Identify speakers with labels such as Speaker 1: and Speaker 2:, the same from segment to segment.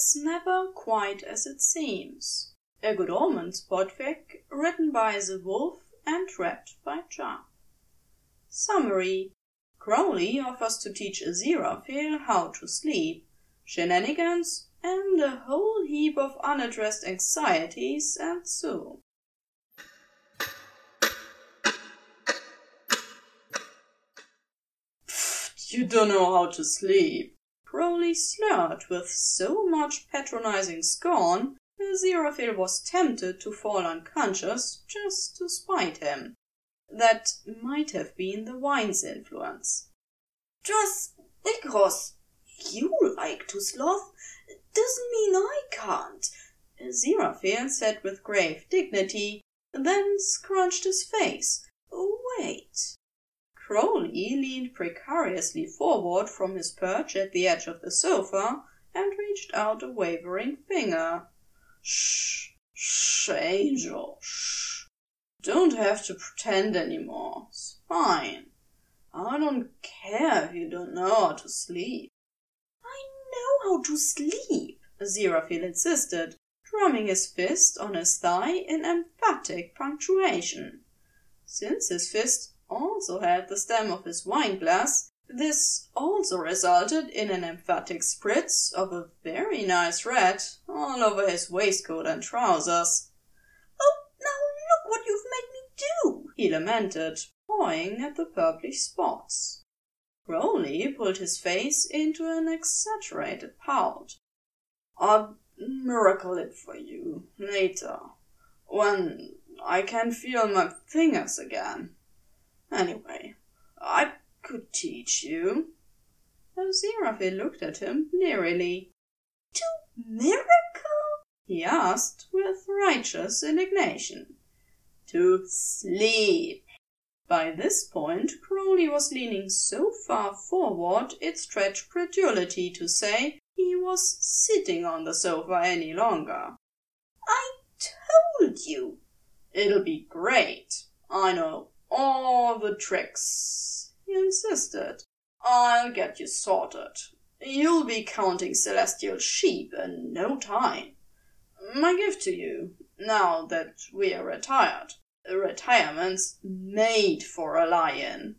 Speaker 1: It's never quite as it seems. A Good Omens podfic written by ZehWulf and read by Jump. Summary Crowley offers to teach Aziraphale how to sleep, shenanigans, and a whole heap of unaddressed anxieties ensue. Pfft, you don't know how to sleep. Crowley slurred with so much patronizing scorn Aziraphale was tempted to fall unconscious just to spite him. That might have been the wine's influence.
Speaker 2: Just because you like to sloth doesn't mean I can't.
Speaker 1: Aziraphale said with grave dignity, then scrunched his face.
Speaker 2: Wait.
Speaker 1: Crowley leaned precariously forward from his perch at the edge of the sofa and reached out a wavering finger. Shh, shh, Angel, shh. Don't have to pretend any more. It's fine. I don't care if you don't know how to sleep.
Speaker 2: I know how to sleep,
Speaker 1: Aziraphale insisted, drumming his fist on his thigh in emphatic punctuation. Since his fist also had the stem of his wine glass, this also resulted in an emphatic spritz of a very nice red all over his waistcoat and trousers.
Speaker 2: Oh, now look what you've made me do,
Speaker 1: he lamented, pawing at the purplish spots. Crowley pulled his face into an exaggerated pout. I'll miracle it for you later, when I can feel my fingers again. Anyway, I could teach you. Aziraphale looked at him blearily.
Speaker 2: To miracle?
Speaker 1: he asked with righteous indignation. To sleep. By this point, Crowley was leaning so far forward it stretched credulity to say he was sitting on the sofa any longer.
Speaker 2: I told you.
Speaker 1: It'll be great. I know all the tricks, he insisted. I'll get you sorted. You'll be counting celestial sheep in no time. My gift to you, now that we are retired. Retirement's made for a lion.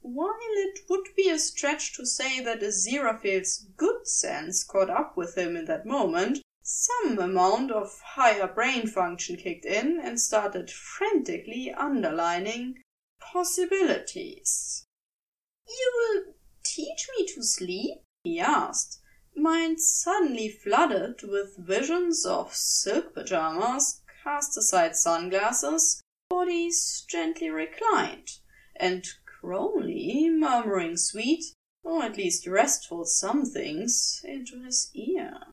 Speaker 1: While it would be a stretch to say that Aziraphale's good sense caught up with him in that moment, some amount of higher brain function kicked in and started frantically underlining possibilities.
Speaker 2: You will teach me to sleep?
Speaker 1: he asked, mind suddenly flooded with visions of silk pajamas, cast aside sunglasses, bodies gently reclined, and Crowley murmuring sweet, or at least restful somethings into his ear.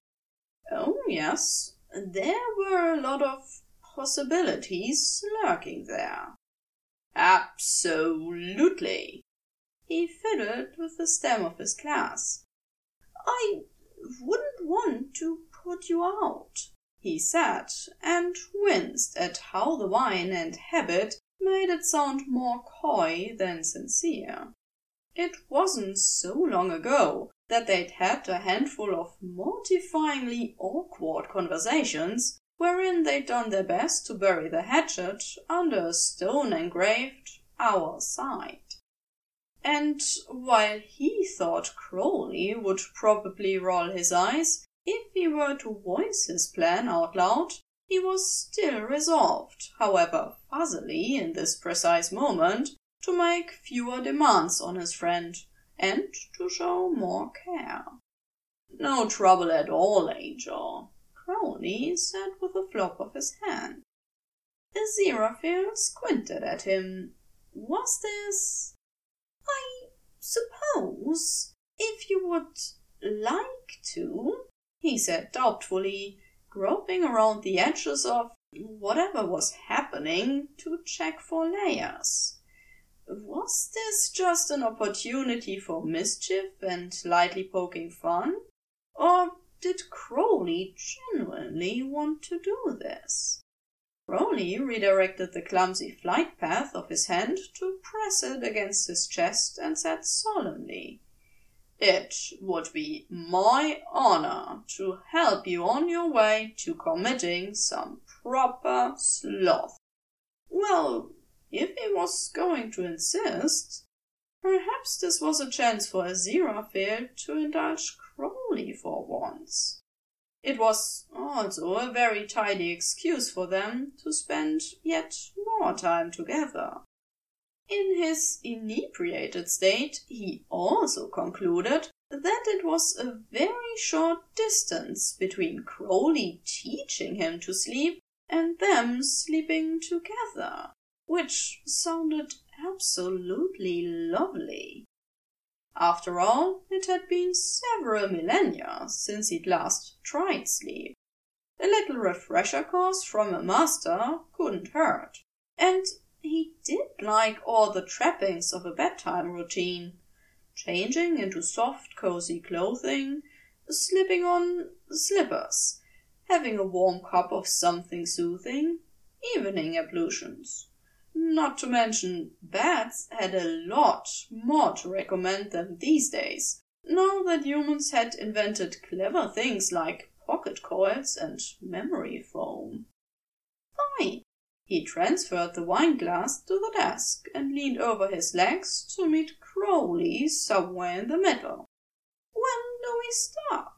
Speaker 1: Oh, yes, there were a lot of possibilities lurking there. Absolutely. He fiddled with the stem of his glass.
Speaker 2: I wouldn't want to put you out,
Speaker 1: he said, and winced at how the wine and habit made it sound more coy than sincere. It wasn't so long ago that they'd had a handful of mortifyingly awkward conversations wherein they'd done their best to bury the hatchet under a stone engraved our side. And while he thought Crowley would probably roll his eyes if he were to voice his plan out loud, he was still resolved, however fuzzily in this precise moment, to make fewer demands on his friend and to show more care. No trouble at all, Angel, Crowley said with a flop of his hand. Aziraphale squinted at him. Was this
Speaker 2: I suppose if you would like to,
Speaker 1: he said doubtfully, groping around the edges of whatever was happening to check for layers. Was this just an opportunity for mischief and lightly poking fun? Or did Crowley genuinely want to do this? Crowley redirected the clumsy flight path of his hand to press it against his chest and said solemnly, It would be my honor to help you on your way to committing some proper sloth. Well, if he was going to insist, perhaps this was a chance for Aziraphale to indulge Crowley for once. It was also a very tidy excuse for them to spend yet more time together. In his inebriated state, he also concluded that it was a very short distance between Crowley teaching him to sleep and them sleeping together, which sounded absolutely lovely. After all, it had been several millennia since he'd last tried sleep. A little refresher course from a master couldn't hurt. And he did like all the trappings of a bedtime routine. Changing into soft, cozy clothing, slipping on slippers, having a warm cup of something soothing, evening ablutions. Not to mention, bats had a lot more to recommend them these days, now that humans had invented clever things like pocket coils and memory foam. Fine! He transferred the wine glass to the desk and leaned over his legs to meet Crowley somewhere in the middle. When do we start?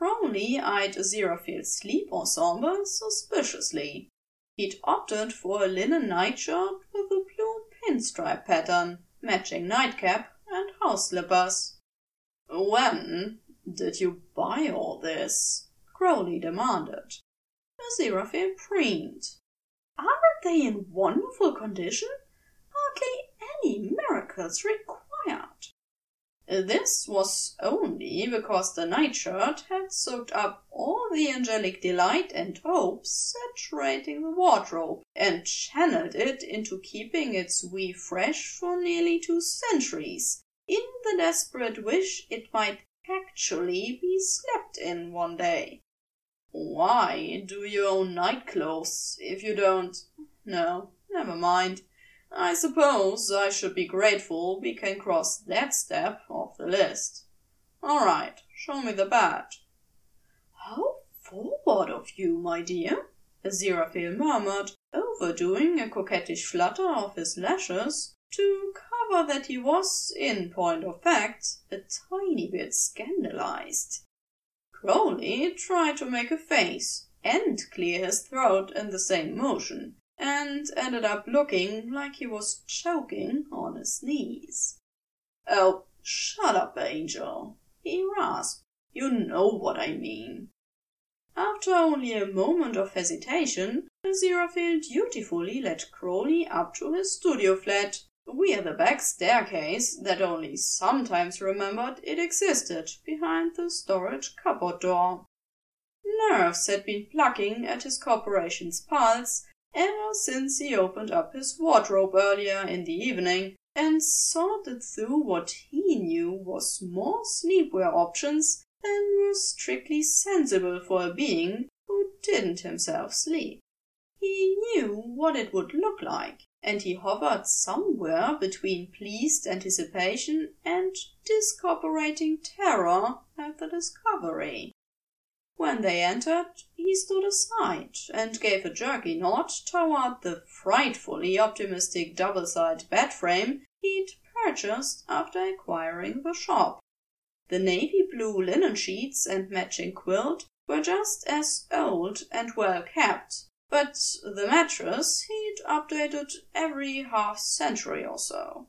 Speaker 1: Crowley eyed Aziraphale's sleep ensemble suspiciously. He'd opted for a linen nightshirt with a blue pinstripe pattern, matching nightcap, and house slippers. When did you buy all this? Crowley demanded. Aziraphale preened.
Speaker 2: Aren't they in wonderful condition? Hardly any miracles required.
Speaker 1: This was only because the nightshirt had soaked up all the angelic delight and hope saturating the wardrobe, and channeled it into keeping its wee fresh for nearly two centuries, in the desperate wish it might actually be slept in one day. Why do you own night clothes if you don't? No, never mind. I suppose I should be grateful we can cross that step off the list. All right, show me the bed.
Speaker 2: How forward of you, my dear,
Speaker 1: Aziraphale murmured, overdoing a coquettish flutter of his lashes to cover that he was, in point of fact, a tiny bit scandalized. Crowley tried to make a face and clear his throat in the same motion, and ended up looking like he was choking on his knees. Oh, shut up, Angel, he rasped. You know what I mean. After only a moment of hesitation, Aziraphale dutifully led Crowley up to his studio flat, via the back staircase that only sometimes remembered it existed behind the storage cupboard door. Nerves had been plucking at his corporation's pulse ever since he opened up his wardrobe earlier in the evening and sorted through what he knew was more sleepwear options than were strictly sensible for a being who didn't himself sleep. He knew what it would look like, and he hovered somewhere between pleased anticipation and discorporating terror at the discovery. When they entered, he stood aside and gave a jerky nod toward the frightfully optimistic double-sided bed frame he'd purchased after acquiring the shop. The navy blue linen sheets and matching quilt were just as old and well kept, but the mattress he'd updated every half century or so.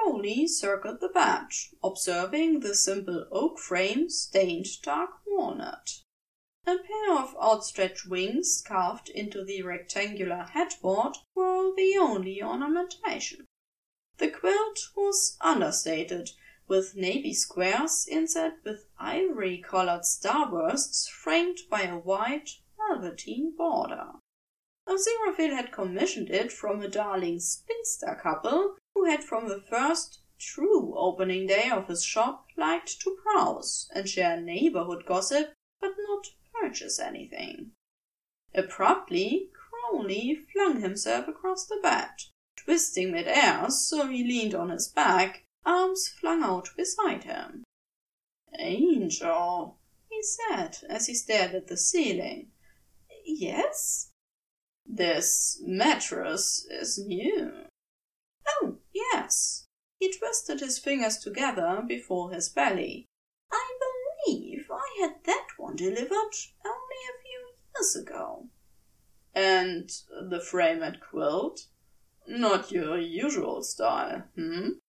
Speaker 1: Crowley circled the bed, observing the simple oak frame stained dark walnut. A pair of outstretched wings carved into the rectangular headboard were the only ornamentation. The quilt was understated, with navy squares inset with ivory colored starbursts framed by a white velveteen border. Aziraphale had commissioned it from a darling spinster couple who had from the first true opening day of his shop liked to browse and share neighborhood gossip, but not purchase anything. Abruptly, Crowley flung himself across the bed, twisting mid-air so he leaned on his back, arms flung out beside him. Angel, he said as he stared at the ceiling.
Speaker 2: Yes?
Speaker 1: This mattress is new. He twisted his fingers together before his belly.
Speaker 2: I believe I had that one delivered only a few years ago.
Speaker 1: And the frame and quilt? Not your usual style, hm?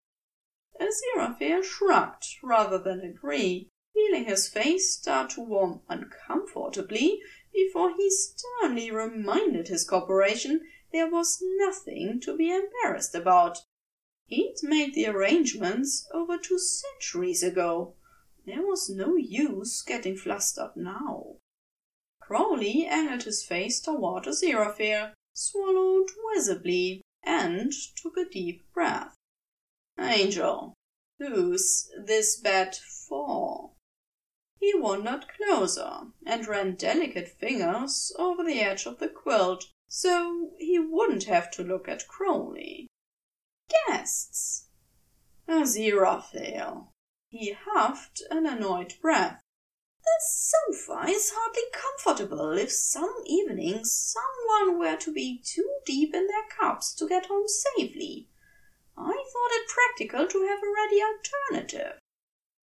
Speaker 1: Aziraphale shrugged rather than agree, feeling his face start to warm uncomfortably before he sternly reminded his corporation there was nothing to be embarrassed about. He'd made the arrangements over two centuries ago. There was no use getting flustered now. Crowley angled his face toward Aziraphale, swallowed visibly, and took a deep breath. Angel, who's this bed for? He wandered closer and ran delicate fingers over the edge of the quilt so he wouldn't have to look at Crowley. Guests! Aziraphale. He huffed an annoyed breath.
Speaker 2: The sofa is hardly comfortable if some evening someone were to be too deep in their cups to get home safely. I thought it practical to have a ready alternative.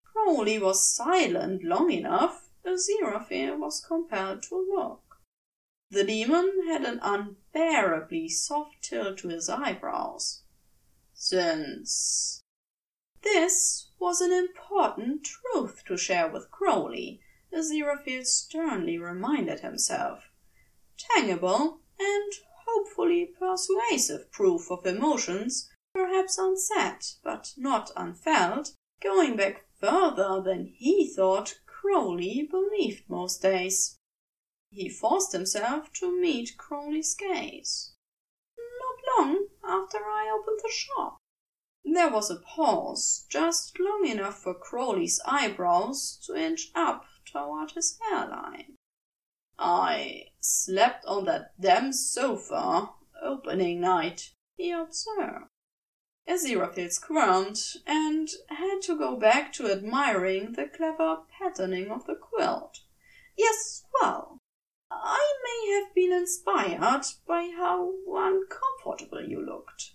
Speaker 1: Crowley was silent long enough, Aziraphale was compelled to look. The demon had an unbearably soft tilt to his eyebrows. Since this was an important truth to share with Crowley, Aziraphale sternly reminded himself. Tangible and hopefully persuasive proof of emotions perhaps unsaid, but not unfelt, going back further than he thought Crowley believed most days. He forced himself to meet Crowley's gaze. Not long after I opened the shop. There was a pause, just long enough for Crowley's eyebrows to inch up toward his hairline. I slept on that damn sofa opening night, he observed. Aziraphale squirmed and had to go back to admiring the clever patterning of the quilt. Yes, well, I may have been inspired by how uncomfortable you looked.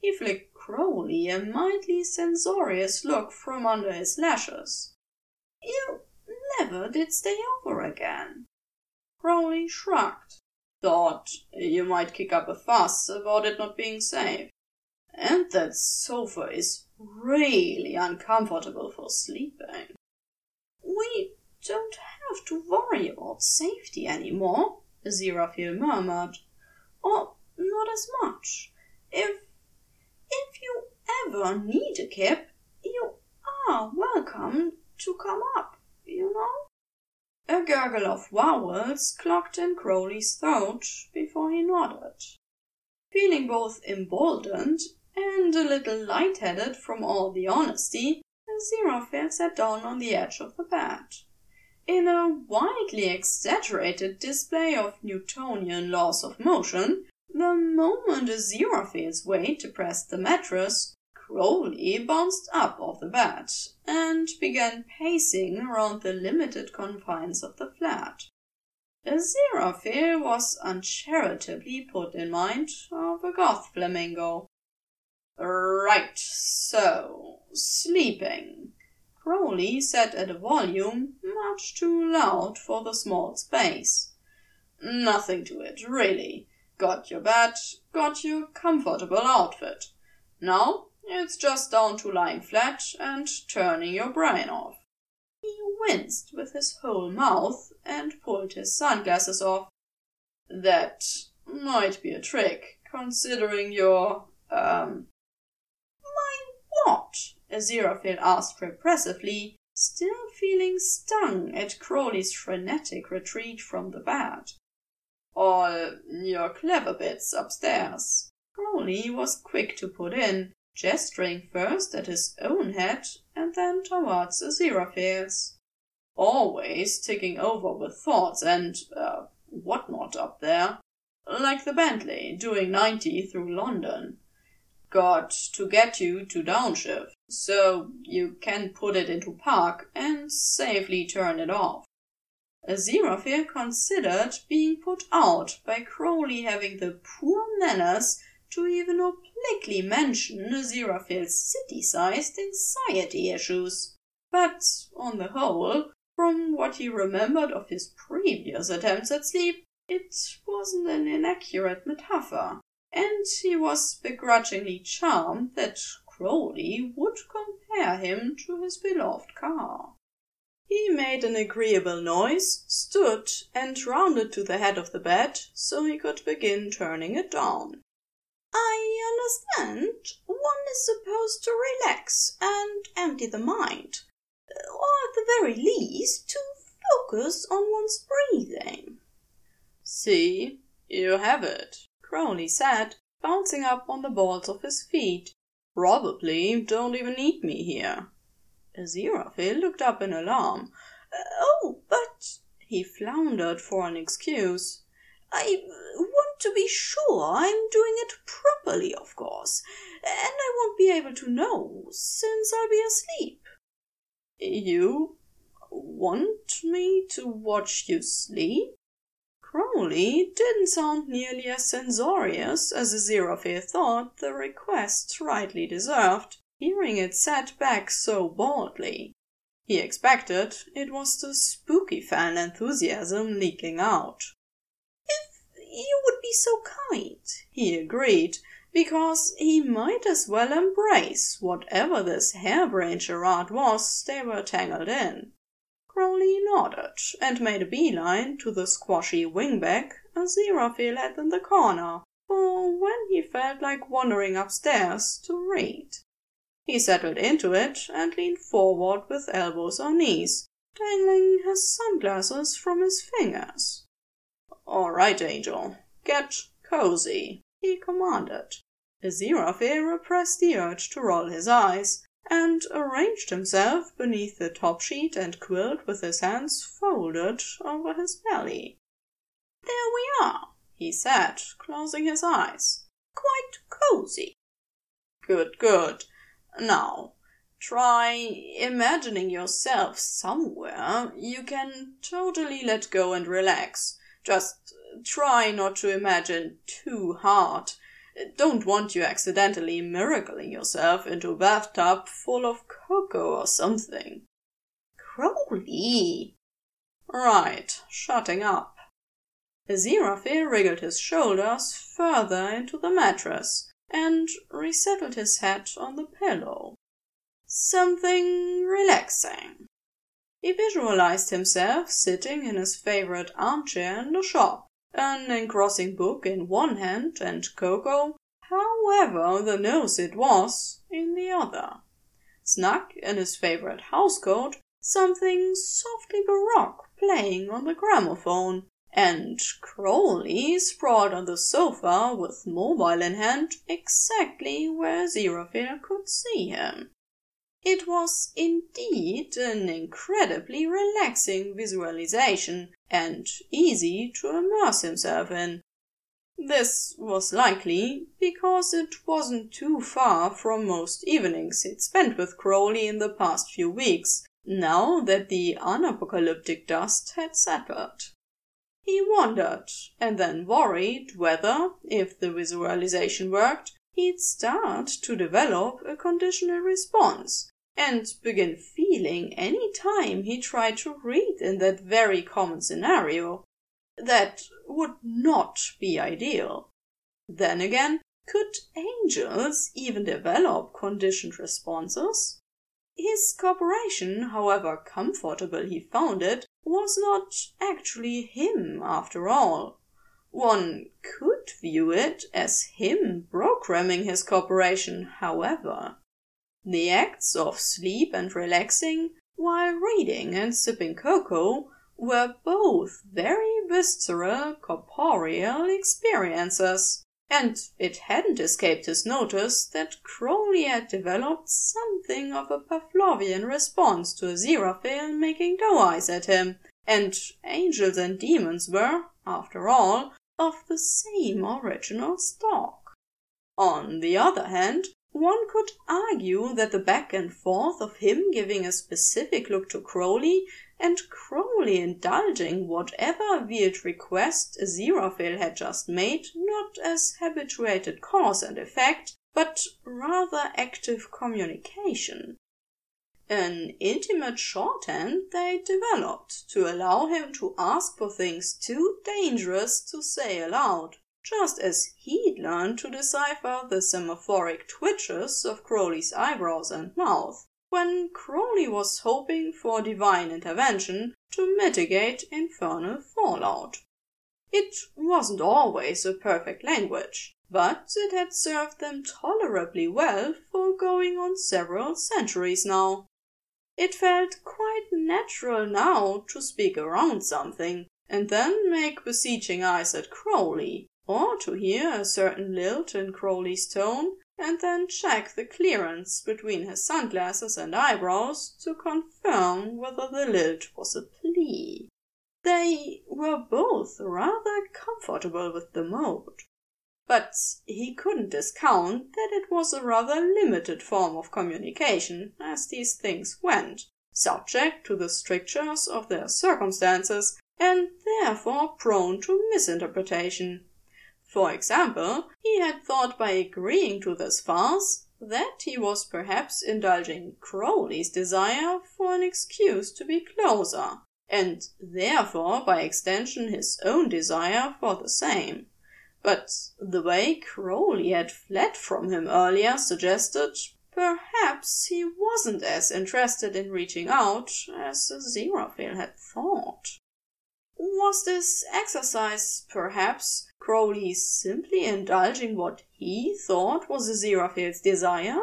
Speaker 1: He flicked Crowley a mildly censorious look from under his lashes. You never did stay over again. Crowley shrugged. Thought you might kick up a fuss about it not being safe. And that sofa is really uncomfortable for sleeping.
Speaker 2: We don't have to worry about safety any more, Aziraphale murmured. Or not as much. If if you ever need a kip, you are welcome to come up, you know.
Speaker 1: A gurgle of vowels clucked in Crowley's throat before he nodded. Feeling both emboldened and a little light-headed from all the honesty, Aziraphale sat down on the edge of the bed. In a widely exaggerated display of Newtonian laws of motion, the moment a zero Aziraphale's weight depressed the mattress, Crowley bounced up off the bed and began pacing around the limited confines of the flat. Aziraphale was uncharitably put in mind of a goth flamingo. Right, so, sleeping. Crowley sat at a volume much too loud for the small space. Nothing to it, really. Got your bed, got your comfortable outfit. Now it's just down to lying flat and turning your brain off. He winced with his whole mouth and pulled his sunglasses off. That might be a trick, considering your, um, my what? Aziraphale asked repressively, still feeling stung at Crowley's frenetic retreat from the bed. All your clever bits upstairs. Crawley was quick to put in, gesturing first at his own head and then towards Aziraphale's. Always ticking over with thoughts and uh, whatnot up there. like the Bentley doing ninety through London. Got to get you to downshift, so you can put it into park and safely turn it off. Aziraphale considered being put out by Crowley having the poor manners to even obliquely mention Aziraphale's city-sized anxiety issues. But, on the whole, from what he remembered of his previous attempts at sleep, it wasn't an inaccurate metaphor, and he was begrudgingly charmed that Crowley would compare him to his beloved car. He made an agreeable noise, stood, and rounded to the head of the bed so he could begin turning it down.
Speaker 2: I understand one is supposed to relax and empty the mind, or at the very least to focus on one's breathing.
Speaker 1: See, you have it, Crowley said, bouncing up on the balls of his feet. Probably don't even need me here. Aziraphale looked up in alarm.
Speaker 2: Uh, "Oh, but
Speaker 1: He floundered for an excuse.
Speaker 2: I want to be sure I'm doing it properly, of course, and I won't be able to know, since I'll be asleep."
Speaker 1: "You want me to watch you sleep?" Crowley didn't sound nearly as censorious as the Aziraphale thought the request rightly deserved hearing it said back so baldly. He expected it was the spooky fan enthusiasm leaking out.
Speaker 2: If you would be so kind,
Speaker 1: he agreed, because he might as well embrace whatever this harebrained charade was they were tangled in. Crowley nodded and made a beeline to the squashy wingback Aziraphale had in the corner for when he felt like wandering upstairs to read. He settled into it and leaned forward with elbows on knees, dangling his sunglasses from his fingers. All right, Angel, get cozy, he commanded. Aziraphale repressed the urge to roll his eyes, and arranged himself beneath the top sheet and quilt with his hands folded over his belly.
Speaker 2: There we are, he said, closing his eyes. Quite cozy.
Speaker 1: Good, good. Now, try imagining yourself somewhere you can totally let go and relax. Just try not to imagine too hard. Don't want you accidentally miracling yourself into a bathtub full of cocoa or something.
Speaker 2: Crowley!
Speaker 1: Right, shutting up. Aziraphale wriggled his shoulders further into the mattress and resettled his head on the pillow. Something relaxing. He visualized himself sitting in his favorite armchair in the shop, an engrossing book in one hand and cocoa, however the nose it was, in the other. Snug in his favorite housecoat, something softly baroque playing on the gramophone, and Crowley sprawled on the sofa with mobile in hand exactly where Aziraphale could see him. It was indeed an incredibly relaxing visualization and easy to immerse himself in. This was likely because it wasn't too far from most evenings he'd spent with Crowley in the past few weeks, now that the unapocalyptic dust had settled. He wondered, and then worried whether, if the visualization worked, he'd start to develop a conditional response and begin feeling any time he tried to read in that very common scenario. That would not be ideal. Then again, could angels even develop conditioned responses? His corporation, however comfortable he found it, was not actually him after all. One could view it as him programming his corporation, however. The acts of sleep and relaxing, while reading and sipping cocoa, were both very visceral corporeal experiences and it hadn't escaped his notice that Crowley had developed something of a Pavlovian response to Aziraphale making doe eyes at him, and angels and demons were, after all, of the same original stock. On the other hand, one could argue that the back and forth of him giving a specific look to Crowley and Crowley indulging whatever weird request Aziraphale had just made not as habituated cause and effect, but rather active communication. An intimate shorthand they developed to allow him to ask for things too dangerous to say aloud, just as he'd learned to decipher the semaphoric twitches of Crowley's eyebrows and mouth when Crowley was hoping for divine intervention to mitigate infernal fallout. It wasn't always a perfect language, but it had served them tolerably well for going on several centuries now. It felt quite natural now to speak around something, and then make beseeching eyes at Crowley, or to hear a certain lilt in Crowley's tone and then check the clearance between his sunglasses and eyebrows to confirm whether the lilt was a plea. They were both rather comfortable with the mode. But he couldn't discount that it was a rather limited form of communication as these things went, subject to the strictures of their circumstances, and therefore prone to misinterpretation. For example, he had thought by agreeing to this farce that he was perhaps indulging Crowley's desire for an excuse to be closer, and therefore by extension his own desire for the same. But the way Crowley had fled from him earlier suggested perhaps he wasn't as interested in reaching out as Aziraphale had thought. Was this exercise, perhaps, Crowley simply indulging what he thought was Aziraphale's desire?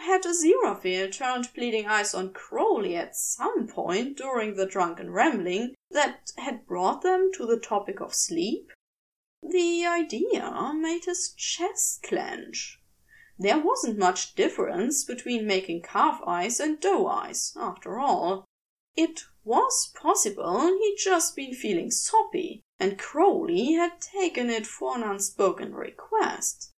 Speaker 1: Had Aziraphale turned pleading eyes on Crowley at some point during the drunken rambling that had brought them to the topic of sleep? The idea made his chest clench. There wasn't much difference between making calf eyes and doe eyes, after all. It was possible he'd just been feeling soppy, and Crowley had taken it for an unspoken request.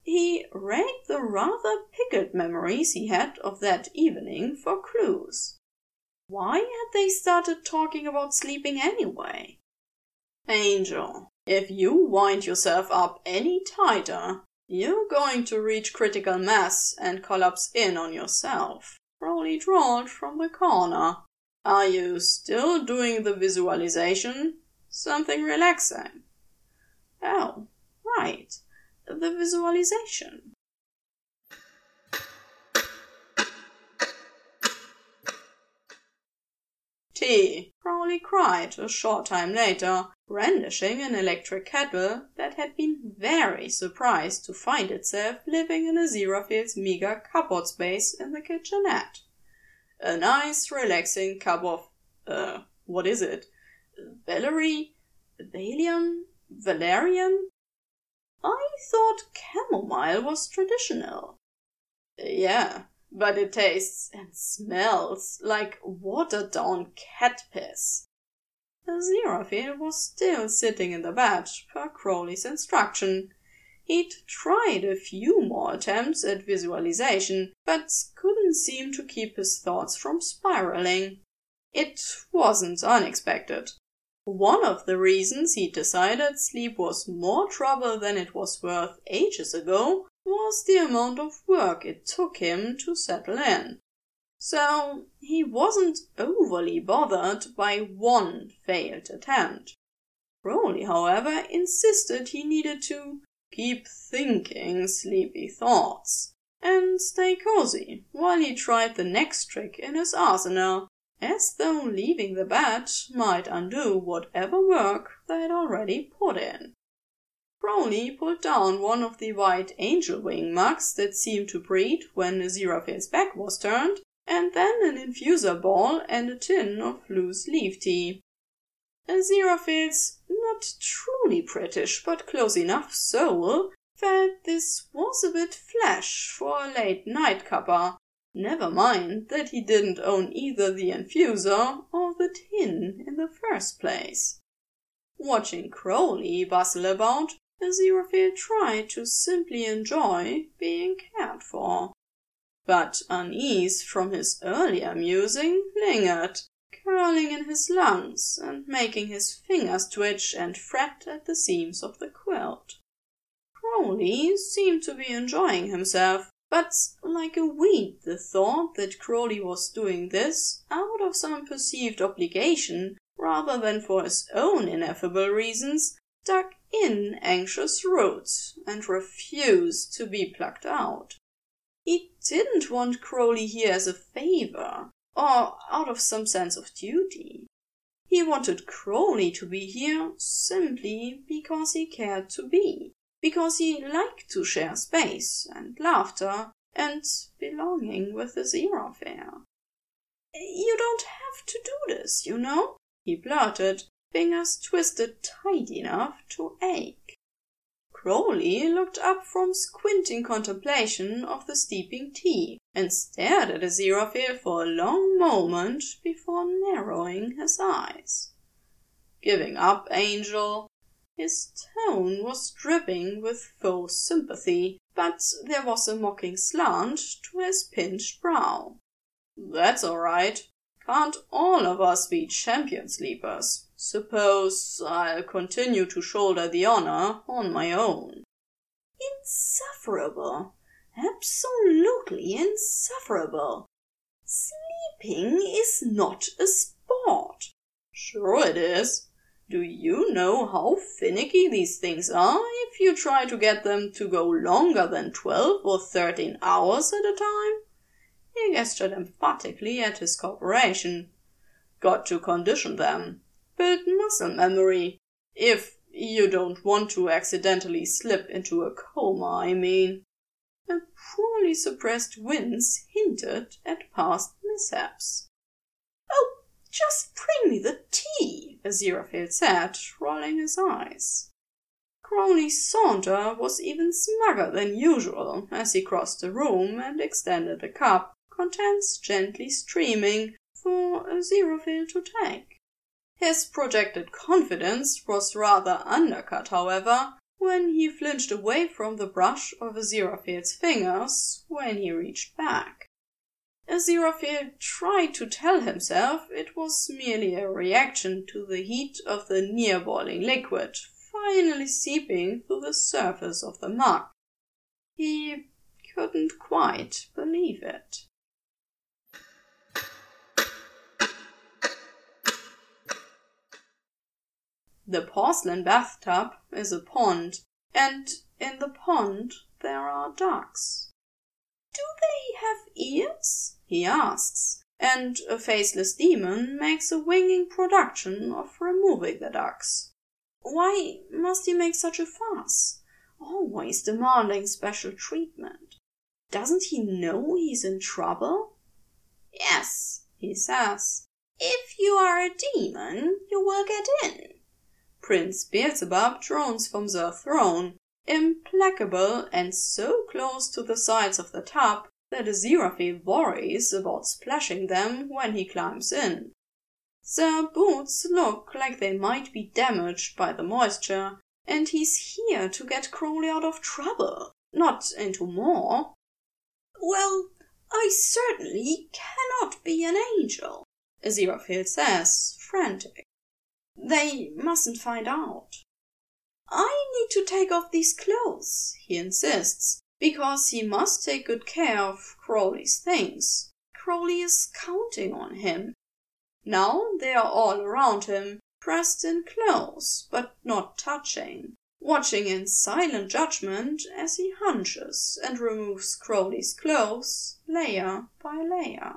Speaker 1: He raked the rather pickled memories he had of that evening for clues. Why had they started talking about sleeping anyway? Angel, if you wind yourself up any tighter, you're going to reach critical mass and collapse in on yourself, Crowley drawled from the corner. Are you still doing the visualization? Something relaxing? Oh, right. The visualization. Tea, Crowley cried a short time later, brandishing an electric kettle that had been very surprised to find itself living in a Aziraphale's meager cupboard space in the kitchenette a nice relaxing cup of uh what is it? Valerie? Valium? Valerian? I thought chamomile was traditional. Yeah, but it tastes and smells like watered down cat piss. Aziraphale was still sitting in the bed, per Crowley's instruction, He'd tried a few more attempts at visualization, but couldn't seem to keep his thoughts from spiraling. It wasn't unexpected. One of the reasons he decided sleep was more trouble than it was worth ages ago was the amount of work it took him to settle in. So he wasn't overly bothered by one failed attempt. Crowley, however, insisted he needed to keep thinking sleepy thoughts, and stay cozy while he tried the next trick in his arsenal, as though leaving the bed might undo whatever work they had already put in. Crowley pulled down one of the white angel wing mugs that seemed to breathe when Aziraphale's back was turned, and then an infuser ball and a tin of loose leaf tea. Aziraphale's not truly British, but close enough soul felt this was a bit flash for a late night cuppa. Never mind that he didn't own either the infuser or the tin in the first place. Watching Crowley bustle about, Aziraphale tried to simply enjoy being cared for. But unease from his earlier musing lingered, curling in his lungs and making his fingers twitch and fret at the seams of the quilt. Crowley seemed to be enjoying himself, but like a weed the thought that Crowley was doing this out of some perceived obligation rather than for his own ineffable reasons dug in anxious roots and refused to be plucked out. He didn't want Crowley here as a favor, or out of some sense of duty. He wanted Crowley to be here simply because he cared to be, because he liked to share space and laughter and belonging with the Aziraphale. You don't have to do this, you know, he blurted, fingers twisted tight enough to ache. Crowley looked up from squinting contemplation of the steeping tea, and stared at the Aziraphale for a long moment before narrowing his eyes. Giving up, Angel? His tone was dripping with faux sympathy, but there was a mocking slant to his pinched brow. That's all right. Can't all of us be champion sleepers? Suppose I'll continue to shoulder the honor on my own.
Speaker 2: Insufferable. Absolutely insufferable. Sleeping is not a sport.
Speaker 1: Sure it is. Do you know how finicky these things are if you try to get them to go longer than twelve or thirteen hours at a time? He gestured emphatically at his corporation. Got to condition them build muscle memory. If you don't want to accidentally slip into a coma, I mean. A poorly suppressed wince hinted at past mishaps.
Speaker 2: Oh, just bring me the tea, Aziraphale said, rolling his eyes.
Speaker 1: Crowley's saunter was even smugger than usual as he crossed the room and extended a cup, contents gently streaming, for Aziraphale to take. His projected confidence was rather undercut, however, when he flinched away from the brush of Aziraphale's fingers when he reached back. Aziraphale tried to tell himself it was merely a reaction to the heat of the near boiling liquid finally seeping through the surface of the mug. He couldn't quite believe it. The porcelain bathtub is a pond, and in the pond there are ducks.
Speaker 2: Do they have ears?
Speaker 1: he asks, and a faceless demon makes a winging production of removing the ducks. Why must he make such a fuss? Always demanding special treatment. Doesn't he know he's in trouble?
Speaker 2: Yes, he says. If you are a demon, you will get in.
Speaker 1: Prince Beelzebub drones from the throne, implacable and so close to the sides of the tub that Aziraphale worries about splashing them when he climbs in. Their boots look like they might be damaged by the moisture, and he's here to get Crowley out of trouble, not into more.
Speaker 2: Well, I certainly cannot be an angel, Aziraphale says, frantic.
Speaker 1: They mustn't find out.
Speaker 2: Need to take off these clothes,
Speaker 1: he insists, because he must take good care of Crowley's things. Crowley is counting on him. Now they are all around him, pressed in close, but not touching, watching in silent judgment as he hunches and removes Crowley's clothes layer by layer.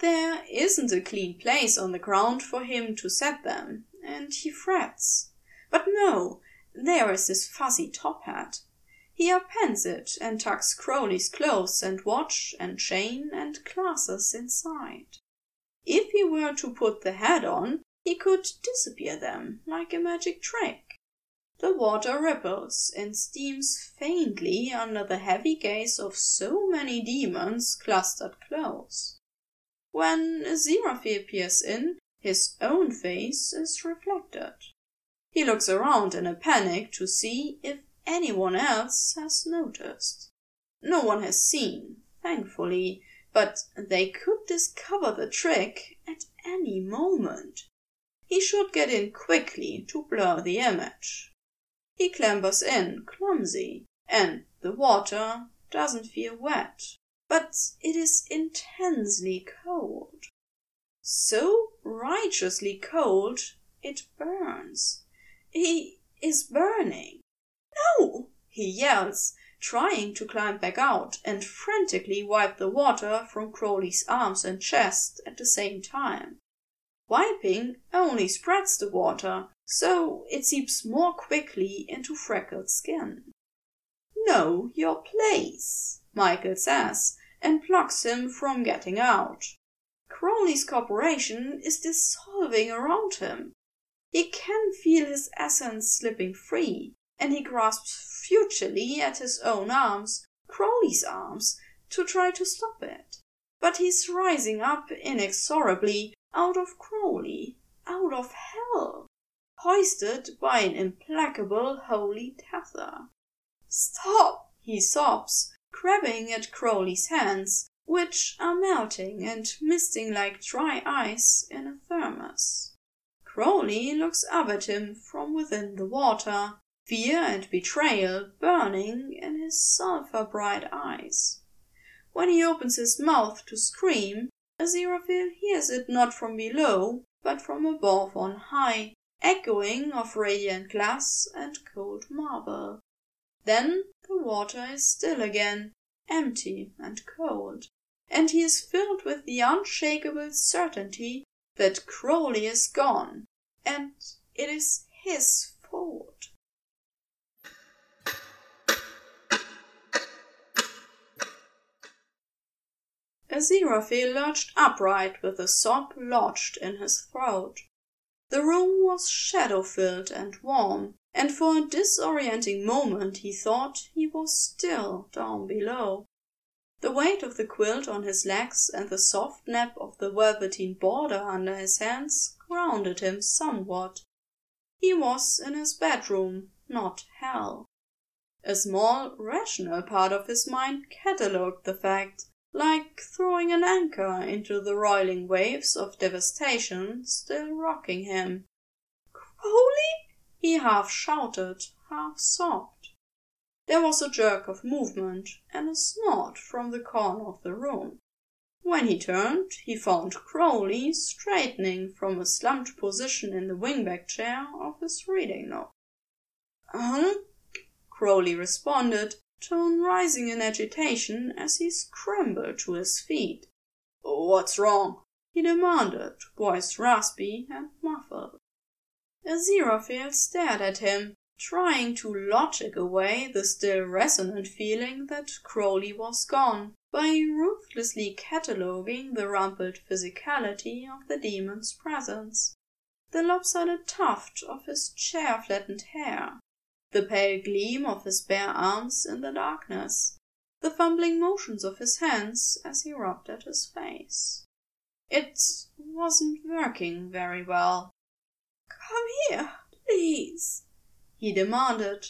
Speaker 1: There isn't a clean place on the ground for him to set them, and he frets. But no, there is his fuzzy top hat. He appends it and tucks Crowley's clothes and watch and chain and glasses inside. If he were to put the hat on, he could disappear them like a magic trick. The water ripples and steams faintly under the heavy gaze of so many demons clustered close. When Aziraphale peers in, his own face is reflected. He looks around in a panic to see if anyone else has noticed. No one has seen, thankfully, but they could discover the trick at any moment. He should get in quickly to blur the image. He clambers in, clumsy, and the water doesn't feel wet, but it is intensely cold. So righteously cold it burns. He is burning. No! he yells, trying to climb back out and frantically wipe the water from Crowley's arms and chest at the same time. Wiping only spreads the water, so it seeps more quickly into Freckles' skin. Know your place, Michael says, and blocks him from getting out. Crowley's corporation is dissolving around him. He can feel his essence slipping free, and he grasps futilely at his own arms, Crowley's arms, to try to stop it. But he's rising up inexorably out of Crowley, out of hell, hoisted by an implacable holy tether. Stop! he sobs, grabbing at Crowley's hands, which are melting and misting like dry ice in a thermos. Crowley looks up at him from within the water, fear and betrayal burning in his sulphur bright eyes. When he opens his mouth to scream, Aziraphale hears it not from below, but from above on high, echoing of radiant glass and cold marble. Then the water is still again, empty and cold, and he is filled with the unshakable certainty that Crowley is gone, and it is his fault. Aziraphale lurched upright with a sob lodged in his throat. The room was shadow filled and warm, and for a disorienting moment he thought he was still down below. The weight of the quilt on his legs and the soft nap of the velveteen border under his hands grounded him somewhat. He was in his bedroom, not hell. A small, rational part of his mind catalogued the fact like throwing an anchor into the roiling waves of devastation still rocking him. Crowley? he half shouted, half sobbed. There was a jerk of movement and a snort from the corner of the room. When he turned, he found Crowley straightening from a slumped position in the wingback chair of his reading nook. Huh? Crowley responded, tone rising in agitation as he scrambled to his feet. What's wrong? he demanded, voice raspy and muffled. Aziraphale stared at him, trying to logic away the still resonant feeling that Crowley was gone by ruthlessly cataloguing the rumpled physicality of the demon's presence. The lopsided tuft of his chair flattened hair, the pale gleam of his bare arms in the darkness, the fumbling motions of his hands as he rubbed at his face. It wasn't working very well. Come here, please, he demanded,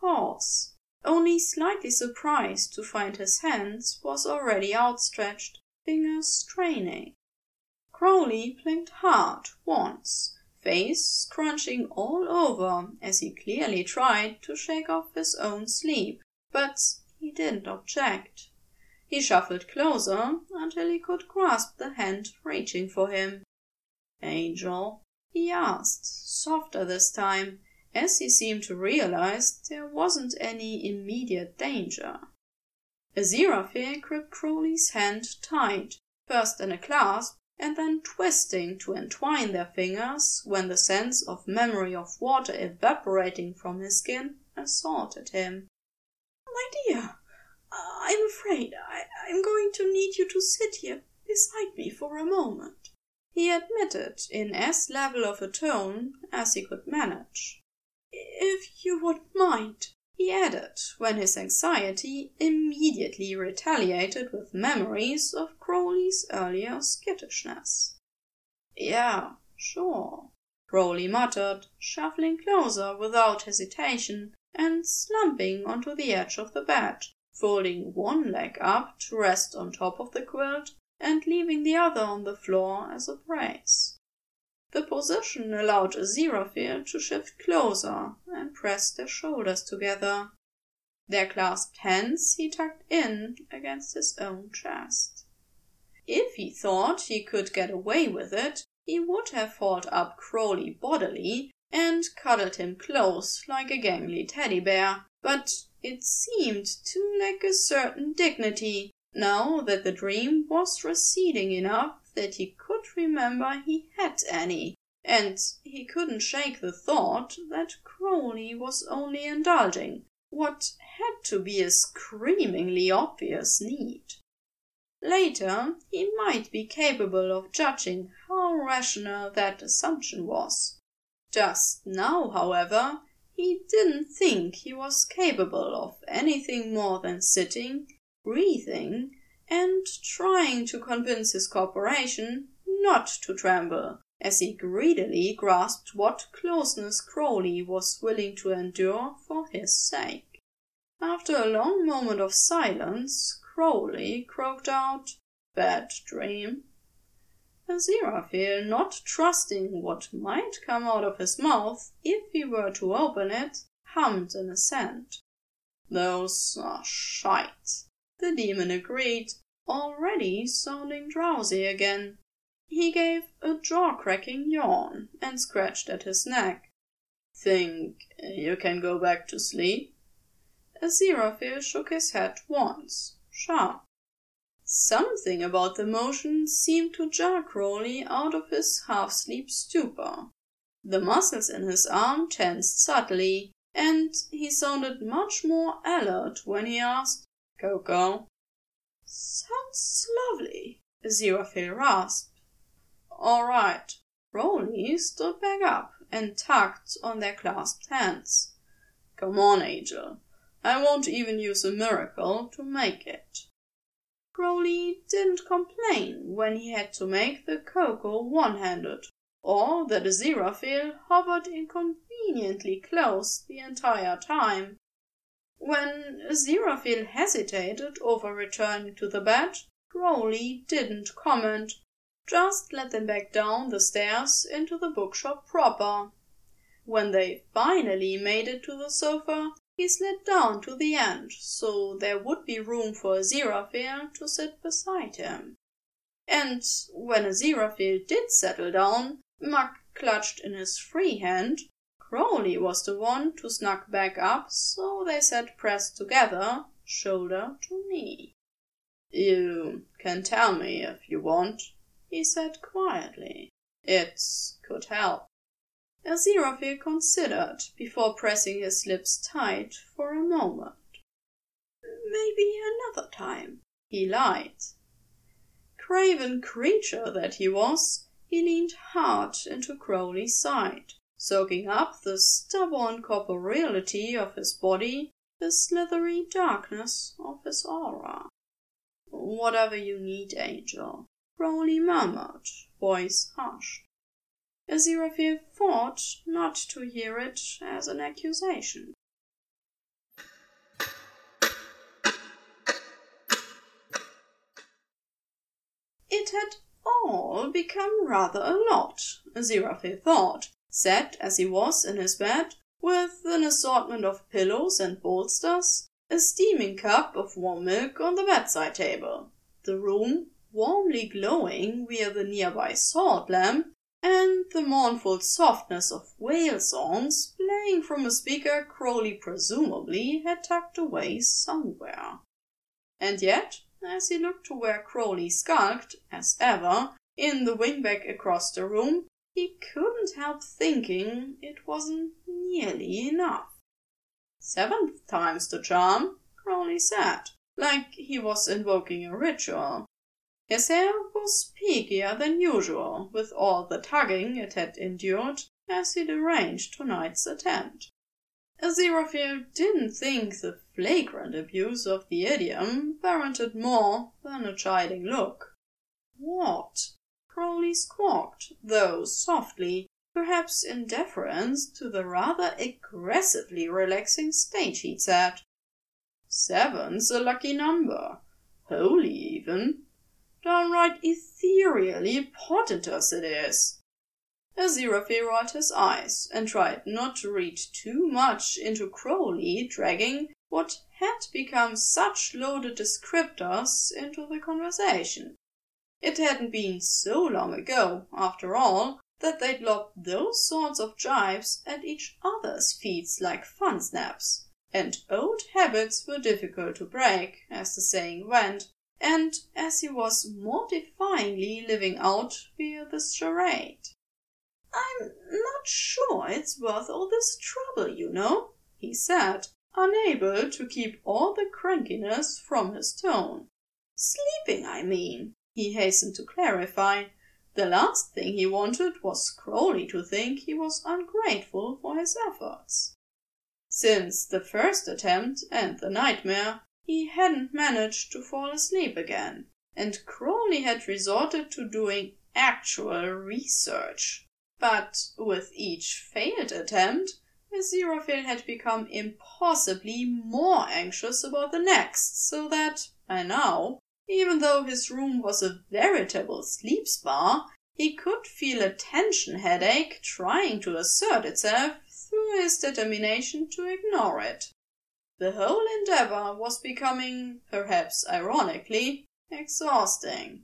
Speaker 1: hoarse, only slightly surprised to find his hands was already outstretched, fingers straining. Crowley blinked hard once, face scrunching all over as he clearly tried to shake off his own sleep, but he didn't object. He shuffled closer until he could grasp the hand reaching for him. Angel? he asked, softer this time, as he seemed to realize there wasn't any immediate danger. Aziraphale gripped Crowley's hand tight, first in a clasp, and then twisting to entwine their fingers when the sense of memory of water evaporating from his skin assaulted him. My dear, uh, I'm afraid I, I'm going to need you to sit here beside me for a moment, he admitted in as level of a tone as he could manage. If you wouldn't mind he added, when his anxiety immediately retaliated with memories of Crowley's earlier skittishness. Yeah, sure. Crowley muttered, shuffling closer without hesitation and slumping onto the edge of the bed, folding one leg up to rest on top of the quilt and leaving the other on the floor as a brace. The position allowed Aziraphale to shift closer and press their shoulders together. Their clasped hands he tucked in against his own chest. If he thought he could get away with it, he would have hauled up Crowley bodily and cuddled him close like a gangly teddy bear, but it seemed to lack a certain dignity now that the dream was receding enough that he could remember he had any, and he couldn't shake the thought that Crowley was only indulging what had to be a screamingly obvious need. Later, he might be capable of judging how rational that assumption was. Just now, however, he didn't think he was capable of anything more than sitting, breathing, and trying to convince his corporation not to tremble as he greedily grasped what closeness Crowley was willing to endure for his sake. After a long moment of silence, Crowley croaked out, Bad dream. Aziraphale, not trusting what might come out of his mouth if he were to open it, hummed an assent. Those are shite, the demon agreed, already sounding drowsy again. He gave a jaw-cracking yawn and scratched at his neck. Think you can go back to sleep? Aziraphale shook his head once, sharp. Something about the motion seemed to jar Crowley out of his half-sleep stupor. The muscles in his arm tensed subtly, and he sounded much more alert when he asked, Cocoa? Sounds lovely, Aziraphale rasped. All right. Crowley stood back up and tugged on their clasped hands. Come on, Angel. I won't even use a miracle to make it. Crowley didn't complain when he had to make the cocoa one-handed, or that Aziraphale hovered inconveniently close the entire time. When Aziraphale hesitated over returning to the bed, Crowley didn't comment, just let them back down the stairs into the bookshop proper. When they finally made it to the sofa, he slid down to the end so there would be room for Aziraphale to sit beside him. And when Aziraphale did settle down, Muck clutched in his free hand, Crowley was the one to snug back up so they sat pressed together, shoulder to knee. You can tell me if you want, he said quietly. It could help. Aziraphale considered before pressing his lips tight for a moment. Maybe another time, he lied. Craven creature that he was, he leaned hard into Crowley's side, soaking up the stubborn corporeality of his body, the slithery darkness of his aura. Whatever you need, Angel, Crowley murmured, voice hushed. Aziraphale fought not to hear it as an accusation. It had all become rather a lot, Aziraphale thought, sat as he was in his bed, with an assortment of pillows and bolsters, a steaming cup of warm milk on the bedside table, the room warmly glowing via the nearby salt lamp, and the mournful softness of whale songs playing from a speaker Crowley presumably had tucked away somewhere. And yet, as he looked to where Crowley skulked, as ever, in the wingback across the room, he couldn't help thinking it wasn't nearly enough. Seventh time's the charm, Crowley said, like he was invoking a ritual. His hair was peakier than usual with all the tugging it had endured as he'd arranged tonight's attempt. Aziraphale didn't think the flagrant abuse of the idiom warranted more than a chiding look. What? Crowley squawked, though softly, perhaps in deference to the rather aggressively relaxing stage he'd set. Seven's a lucky number. Holy, even. Downright ethereally portentous it is. Aziraphale rolled his eyes and tried not to read too much into Crowley dragging what had become such loaded descriptors into the conversation. It hadn't been so long ago, after all, that they'd lobbed those sorts of jibes at each other's feet like fun snaps, and old habits were difficult to break, as the saying went, and as he was mortifyingly living out via this charade. I'm not sure it's worth all this trouble, you know, he said, unable to keep all the crankiness from his tone. Sleeping, I mean, he hastened to clarify. The last thing he wanted was Crowley to think he was ungrateful for his efforts. Since the first attempt and the nightmare, he hadn't managed to fall asleep again, and Crowley had resorted to doing actual research. But with each failed attempt, Aziraphale had become impossibly more anxious about the next, so that, by now, even though his room was a veritable sleep spa, he could feel a tension headache trying to assert itself through his determination to ignore it. The whole endeavor was becoming, perhaps ironically, exhausting.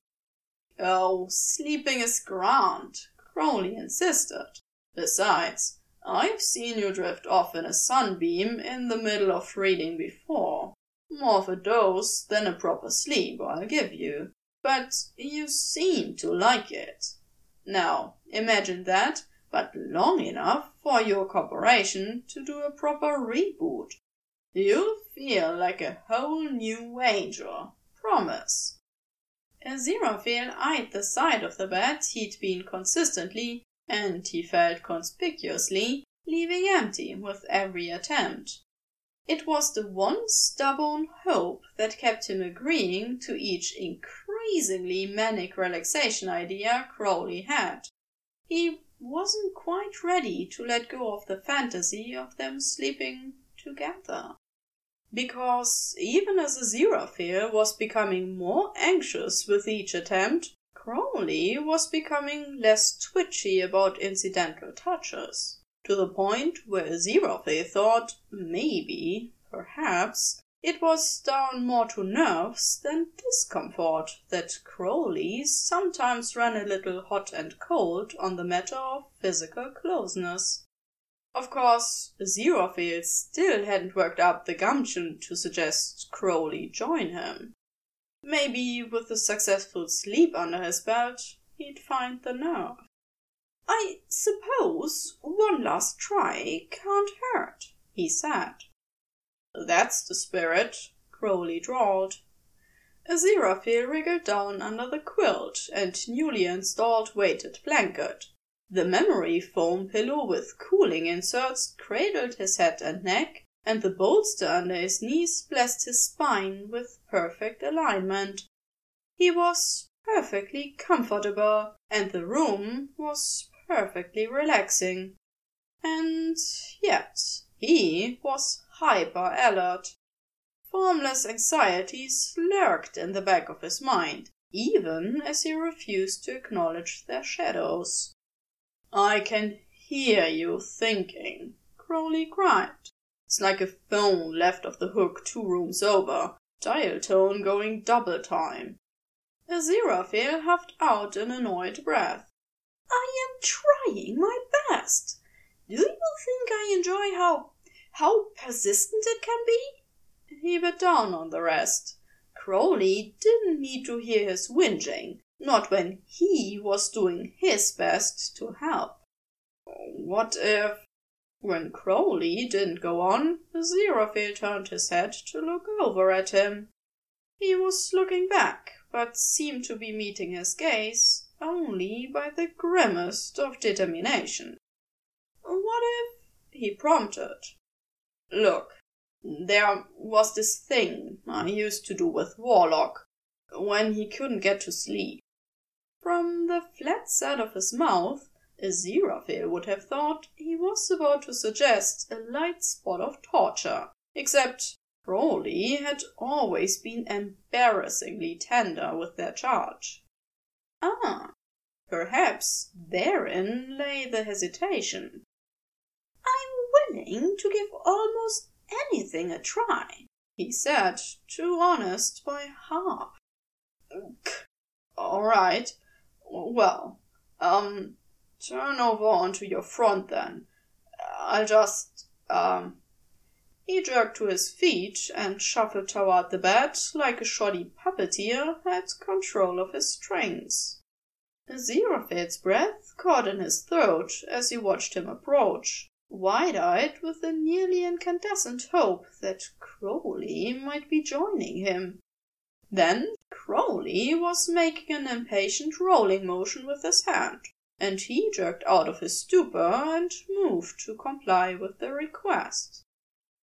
Speaker 1: Oh, sleeping is grand, Crowley insisted. Besides, I've seen you drift off in a sunbeam in the middle of reading before. More of a dose than a proper sleep, I'll give you. But you seem to like it. Now, imagine that, but long enough for your corporation to do a proper reboot. You'll feel like a whole new angel. Promise. Aziraphale eyed the side of the bed he'd been consistently, and he felt conspicuously, leaving empty with every attempt. It was the one stubborn hope that kept him agreeing to each increasingly manic relaxation idea Crowley had. He wasn't quite ready to let go of the fantasy of them sleeping together because even as Aziraphale was becoming more anxious with each attempt, Crowley was becoming less twitchy about incidental touches, to the point where Aziraphale thought maybe, perhaps, it was down more to nerves than discomfort that Crowley sometimes ran a little hot and cold on the matter of physical closeness. Of course, Aziraphale still hadn't worked up the gumption to suggest Crowley join him. Maybe with a successful sleep under his belt, he'd find the nerve. I suppose one last try can't hurt, he said. That's the spirit, Crowley drawled. Aziraphale wriggled down under the quilt and newly installed weighted blanket, the memory foam pillow with cooling inserts cradled his head and neck, and the bolster under his knees blessed his spine with perfect alignment. He was perfectly comfortable, and the room was perfectly relaxing. And yet he was hyper alert. Formless anxieties lurked in the back of his mind, even as he refused to acknowledge their shadows. I can hear you thinking, Crowley cried. It's like a phone left off the hook two rooms over, dial tone going double time. Aziraphale huffed out an annoyed breath. I am trying my best. Do you think I enjoy how how persistent it can be? He bit down on the rest. Crowley didn't need to hear his whinging not when he was doing his best to help. What if when Crowley didn't go on, Aziraphale turned his head to look over at him. He was looking back, but seemed to be meeting his gaze only by the grimmest of determination. What if he prompted? Look, there was this thing I used to do with Warlock when he couldn't get to sleep. From the flat side of his mouth, a Aziraphale would have thought he was about to suggest a light spot of torture, except Crowley had always been embarrassingly tender with their charge. Ah, perhaps therein lay the hesitation.
Speaker 2: I'm willing to give almost anything a try,
Speaker 1: he said, too honest by half. All right. Well, um, turn over onto your front then. I'll just, um. He jerked to his feet and shuffled toward the bed like a shoddy puppeteer had control of his strings. Aziraphale's breath caught in his throat as he watched him approach, wide-eyed with a nearly incandescent hope that Crowley might be joining him. Then Crowley was making an impatient rolling motion with his hand, and he jerked out of his stupor and moved to comply with the request.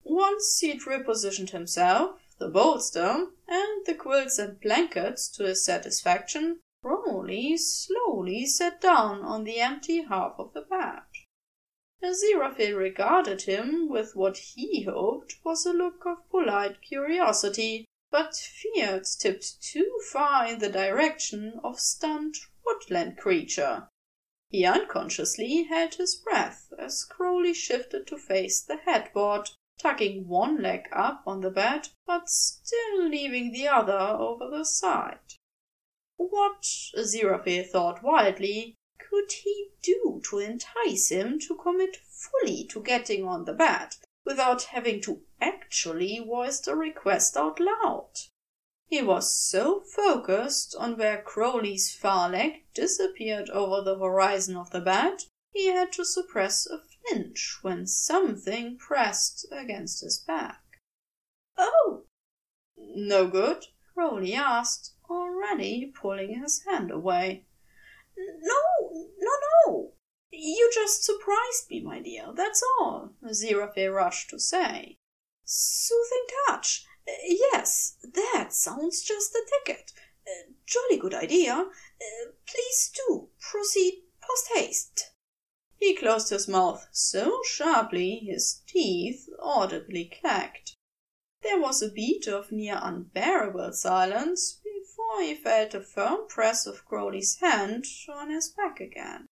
Speaker 1: Once he'd repositioned himself, the bolster, and the quilts and blankets to his satisfaction, Crowley slowly sat down on the empty half of the bed. Aziraphale regarded him with what he hoped was a look of polite curiosity, but feared tipped too far in the direction of stunned woodland creature. He unconsciously held his breath as Crowley shifted to face the headboard, tucking one leg up on the bed, but still leaving the other over the side. What, Aziraphale thought wildly, could he do to entice him to commit fully to getting on the bed, without having to actually voice the request out loud? He was so focused on where Crowley's far leg disappeared over the horizon of the bed, he had to suppress a flinch when something pressed against his back.
Speaker 2: Oh!
Speaker 1: No good? Crowley asked, already pulling his hand away.
Speaker 2: No, no, no. You just surprised me, my dear, that's all,
Speaker 1: Aziraphale rushed to say.
Speaker 2: Soothing touch. Yes, that sounds just the ticket. Jolly good idea. Please do proceed post haste.
Speaker 1: He closed his mouth so sharply his teeth audibly clacked. There was a beat of near unbearable silence before he felt a firm press of Crowley's hand on his back again.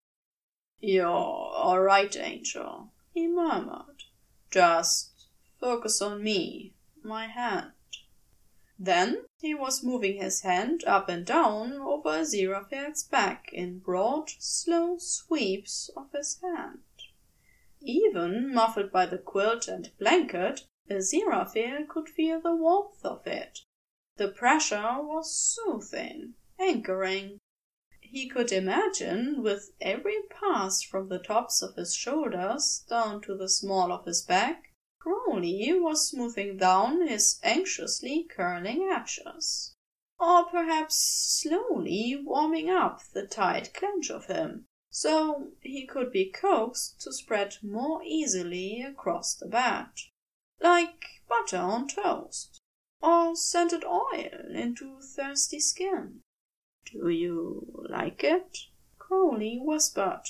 Speaker 1: You're all right, Angel, he murmured. Just focus on me, my hand. Then he was moving his hand up and down over Aziraphale's back in broad, slow sweeps of his hand. Even muffled by the quilt and blanket, Aziraphale could feel the warmth of it, the pressure was soothing, anchoring. He could imagine, with every pass from the tops of his shoulders down to the small of his back, Crowley was smoothing down his anxiously curling edges. Or perhaps slowly warming up the tight clench of him, so he could be coaxed to spread more easily across the bed, like butter on toast or scented oil into thirsty skin. Do you like it? Crowley whispered.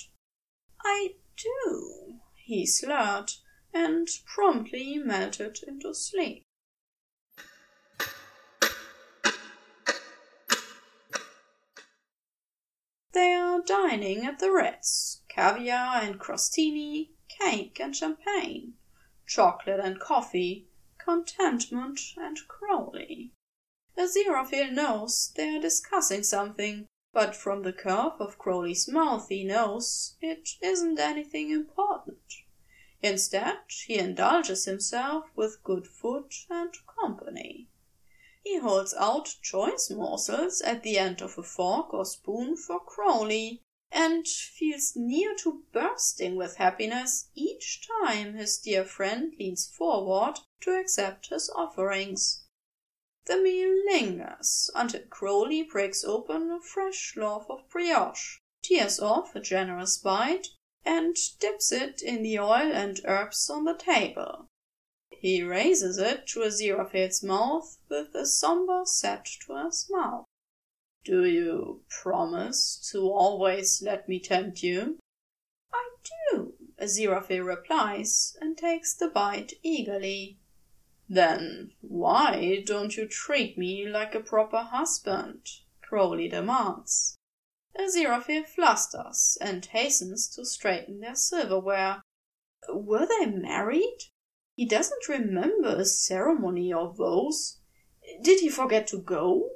Speaker 2: I do,
Speaker 1: he slurred, and promptly melted into sleep. They are dining at the Ritz. Caviar and crostini, cake and champagne, chocolate and coffee, contentment, and Crowley. Aziraphale knows they are discussing something, but from the curve of Crowley's mouth he knows it isn't anything important. Instead, he indulges himself with good food and company. He holds out choice morsels at the end of a fork or spoon for Crowley, and feels near to bursting with happiness each time his dear friend leans forward to accept his offerings. The meal lingers until Crowley breaks open a fresh loaf of brioche, tears off a generous bite, and dips it in the oil and herbs on the table. He raises it to Aziraphale's mouth with a sombre set to a smile. Do you promise to always let me tempt you? "I do, Aziraphale replies, and takes the bite eagerly. Then why don't you treat me like a proper husband? Crowley demands. Aziraphale flusters and hastens to straighten their silverware. Were they married? He doesn't remember a ceremony or vows. Did he forget to go?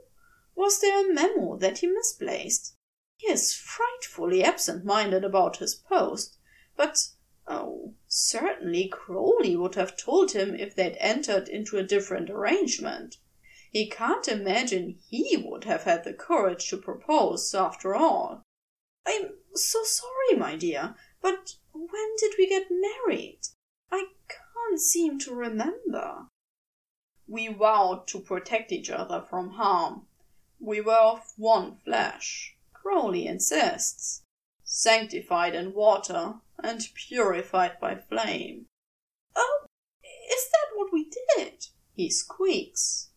Speaker 1: Was there a memo that he misplaced? He is frightfully absent minded about his post, but oh, certainly Crowley would have told him if they'd entered into a different arrangement. He can't imagine he would have had the courage to propose, after all. I'm so sorry, my dear, but when did we get married? I can't seem to remember. We vowed to protect each other from harm. We were of one flesh. Crowley insists, sanctified in water and purified by flame. Oh, is that what we did? He squeaks.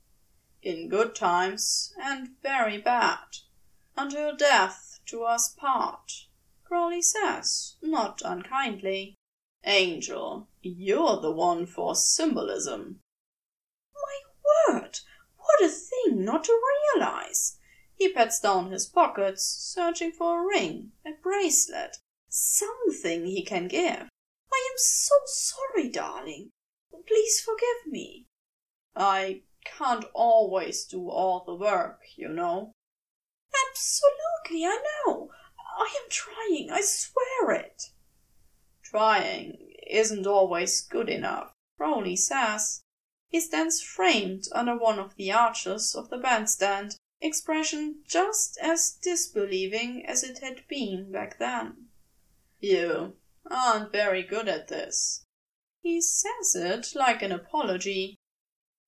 Speaker 1: In good times and very bad, until death do us part, Crawley says, not unkindly. Angel, you're the one for symbolism. My word, what a thing not to realize! He pats down his pockets, searching for a ring, a bracelet, something he can give. I am so sorry, darling. Please forgive me. I can't always do all the work, you know. Absolutely, I know. I am trying, I swear it. Trying isn't always good enough, Crowley says. He stands framed under one of the arches of the bandstand, expression just as disbelieving as it had been back then. You aren't very good at this. He says it like an apology.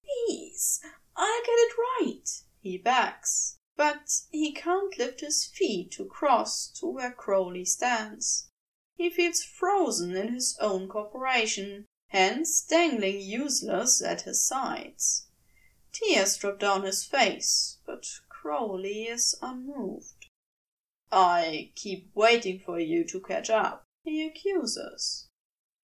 Speaker 1: Please, I'll get it right, he begs, but he can't lift his feet to cross to where Crowley stands. He feels frozen in his own corporation, hands dangling useless at his sides. Tears drop down his face, but Crowley is unmoved. I keep waiting for you to catch up, he accuses.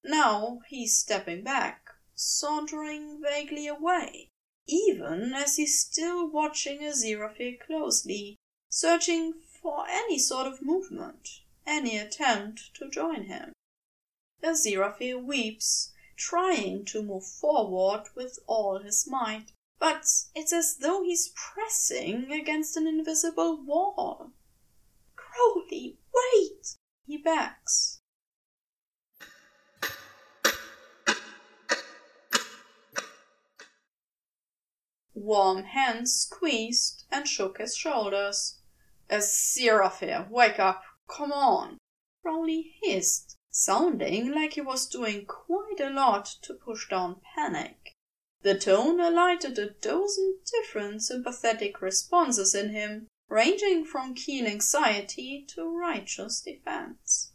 Speaker 1: Now he's stepping back, sauntering vaguely away, even as he's still watching Aziraphale closely, searching for any sort of movement, any attempt to join him. Aziraphale weeps, trying to move forward with all his might, but it's as though he's pressing against an invisible wall. Crowley, wait! He backs. Warm hands squeezed and shook his shoulders. A Aziraphale, wake up! Come on! Crowley hissed, sounding like he was doing quite a lot to push down panic. The tone elicited a dozen different sympathetic responses in him, ranging from keen anxiety to righteous defense.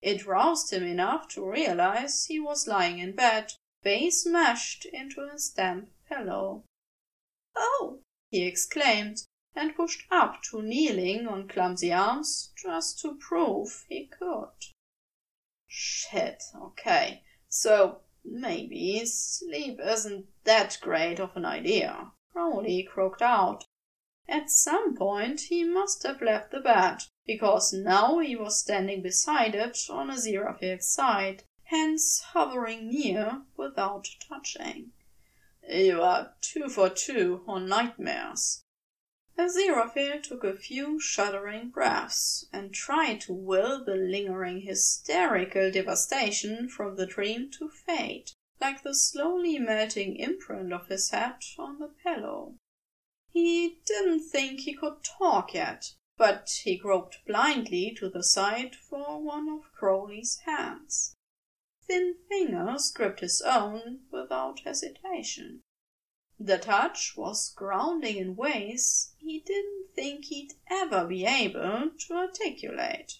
Speaker 1: It roused him enough to realize he was lying in bed, face mashed into his damp pillow. Oh! he exclaimed, and pushed up to kneeling on clumsy arms just to prove he could. Shit, okay. So Maybe sleep isn't that great of an idea, Crowley croaked out. At some point he must have left the bed, because now he was standing beside it on Aziraphale's side, hands hovering near without touching. You are two for two on nightmares. Aziraphale took a few shuddering breaths, and tried to will the lingering hysterical devastation from the dream to fade, like the slowly melting imprint of his head on the pillow. He didn't think he could talk yet, but he groped blindly to the side for one of Crowley's hands. Thin fingers gripped his own without hesitation. The touch was grounding in ways he didn't think he'd ever be able to articulate.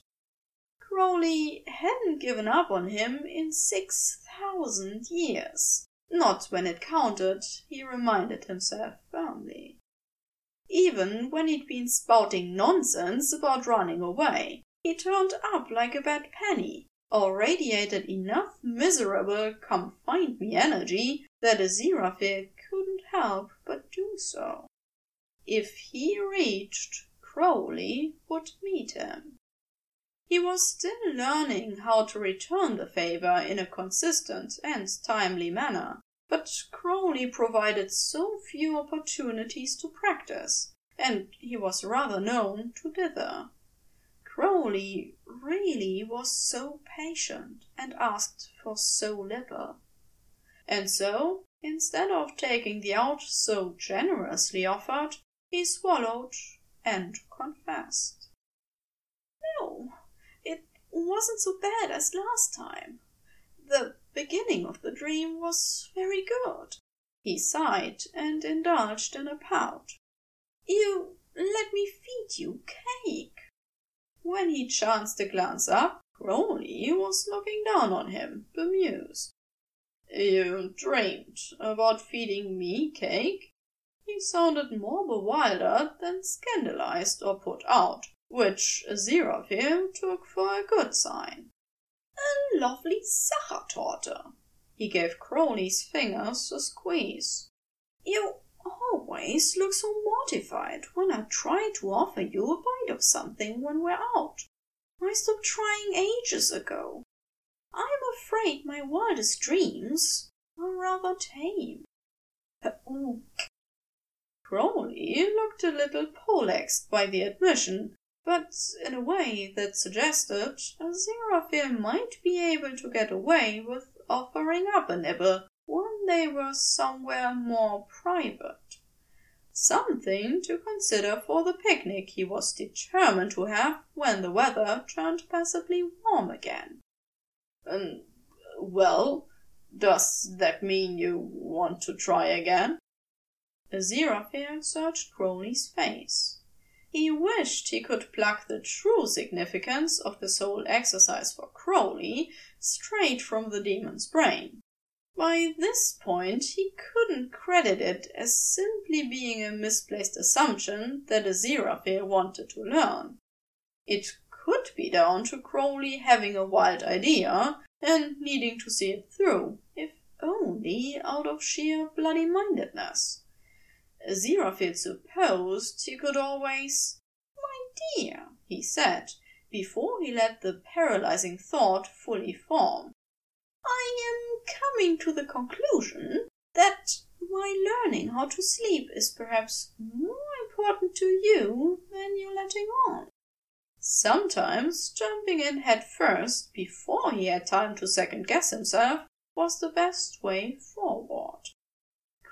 Speaker 1: Crowley hadn't given up on him in six thousand years. Not when it counted, he reminded himself firmly. Even when he'd been spouting nonsense about running away, he turned up like a bad penny, or radiated enough miserable come-find me energy that a Aziraphale couldn't help but do so. If he reached, Crowley would meet him. He was still learning how to return the favor in a consistent and timely manner, but Crowley provided so few opportunities to practice, and he was rather known to dither. Crowley really was so patient and asked for so little. And so, instead of taking the out so generously offered, he swallowed and confessed. No, it wasn't so bad as last time. The beginning of the dream was very good. He sighed and indulged in a pout. You let me feed you cake. When he chanced to glance up, Crowley was looking down on him, bemused. You dreamed about feeding me cake? He sounded more bewildered than scandalized or put out, which Aziraphale took for a good sign. A lovely Sachertorte. He gave Crowley's fingers a squeeze. You always look so mortified when I try to offer you a bite of something when we're out. I stopped trying ages ago. I'm afraid my wildest dreams are rather tame. Oh. Crowley looked a little poleaxed by the admission, but in a way that suggested Aziraphale might be able to get away with offering up a nibble when they were somewhere more private. Something to consider for the picnic he was determined to have when the weather turned passably warm again. Um, well, does that mean you want to try again? Aziraphale searched Crowley's face. He wished he could pluck the true significance of the whole exercise for Crowley straight from the demon's brain. By this point he couldn't credit it as simply being a misplaced assumption that a Aziraphale wanted to learn. It could be down to Crowley having a wild idea and needing to see it through, if only out of sheer bloody mindedness. Aziraphale supposed he could always. My dear, he said, before he let the paralyzing thought fully form, I am coming to the conclusion that my learning how to sleep is perhaps more important to you than you're letting on. Sometimes jumping in head first, before he had time to second guess himself, was the best way forward.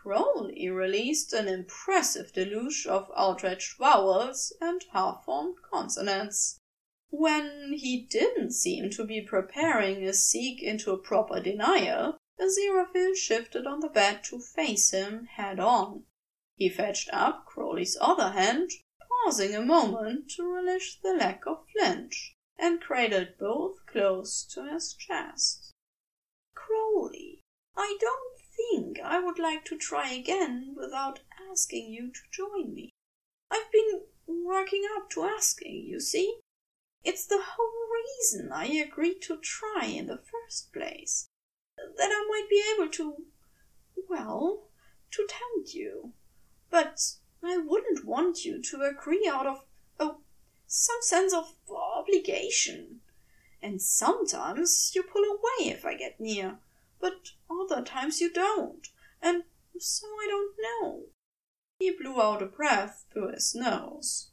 Speaker 1: Crowley released an impressive deluge of outraged vowels and half-formed consonants. When he didn't seem to be preparing a seek into a proper denial, Aziraphale shifted on the bed to face him head on. He fetched up Crowley's other hand, pausing a moment to relish the lack of flinch, and cradled both close to his chest. Crowley, I don't think I would like to try again without asking you to join me. I've been working up to asking, you see. It's the whole reason I agreed to try in the first place. That I might be able to, well, to tempt you. But I wouldn't want you to agree out of, oh, some sense of obligation. And sometimes you pull away if I get near but other times you don't, and so I don't know. He blew out a breath through his nose.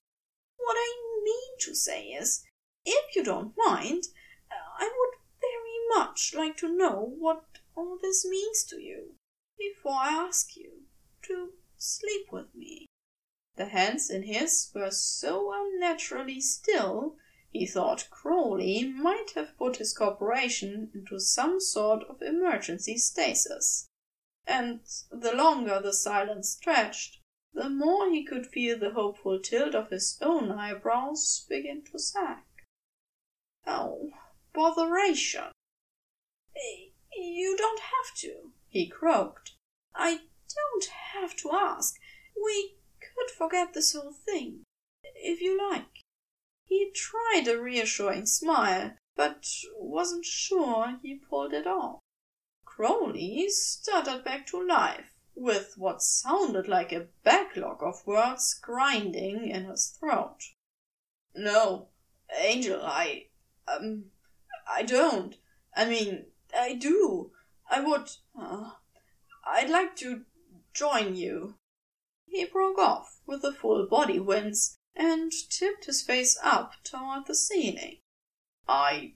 Speaker 1: What I mean to say is, if you don't mind, I would very much like to know what all this means to you before I ask you to sleep with me. The hands in his were so unnaturally still he thought Crowley might have put his corporation into some sort of emergency stasis. And the longer the silence stretched, the more he could feel the hopeful tilt of his own eyebrows begin to sag. Oh, botheration! You don't have to, he croaked. I don't have to ask. We could forget this whole thing, if you like. He tried a reassuring smile, but wasn't sure he pulled it off. Crowley stuttered back to life, with what sounded like a backlog of words grinding in his throat. No, Angel, I. um. I don't. I mean, I do. I would. Uh, I'd like to join you. He broke off with a full body wince and tipped his face up toward the ceiling. I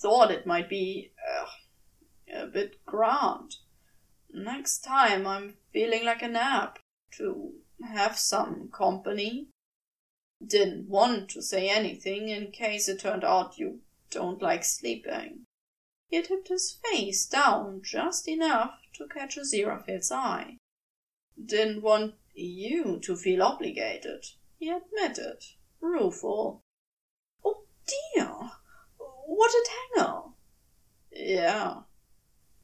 Speaker 1: thought it might be uh, a bit grand. Next time I'm feeling like a nap to have some company. Didn't want to say anything in case it turned out you don't like sleeping. He tipped his face down just enough to catch Aziraphale's eye. Didn't want you to feel obligated, he admitted, rueful. Oh dear, what a tangle! Yeah.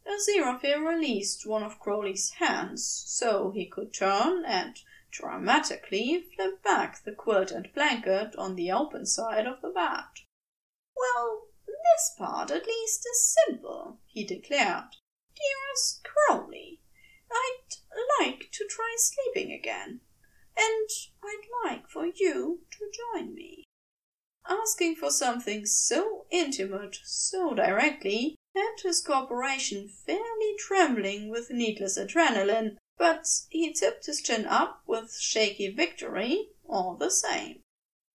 Speaker 1: Aziraphale released one of Crowley's hands so he could turn and dramatically flip back the quilt and blanket on the open side of the bed. Well, this part at least is simple, he declared. Dearest Crowley, I'd like to try sleeping again, and I'd like for you to join me. Asking for something so intimate so directly had his corporation fairly trembling with needless adrenaline, but he tipped his chin up with shaky victory all the same.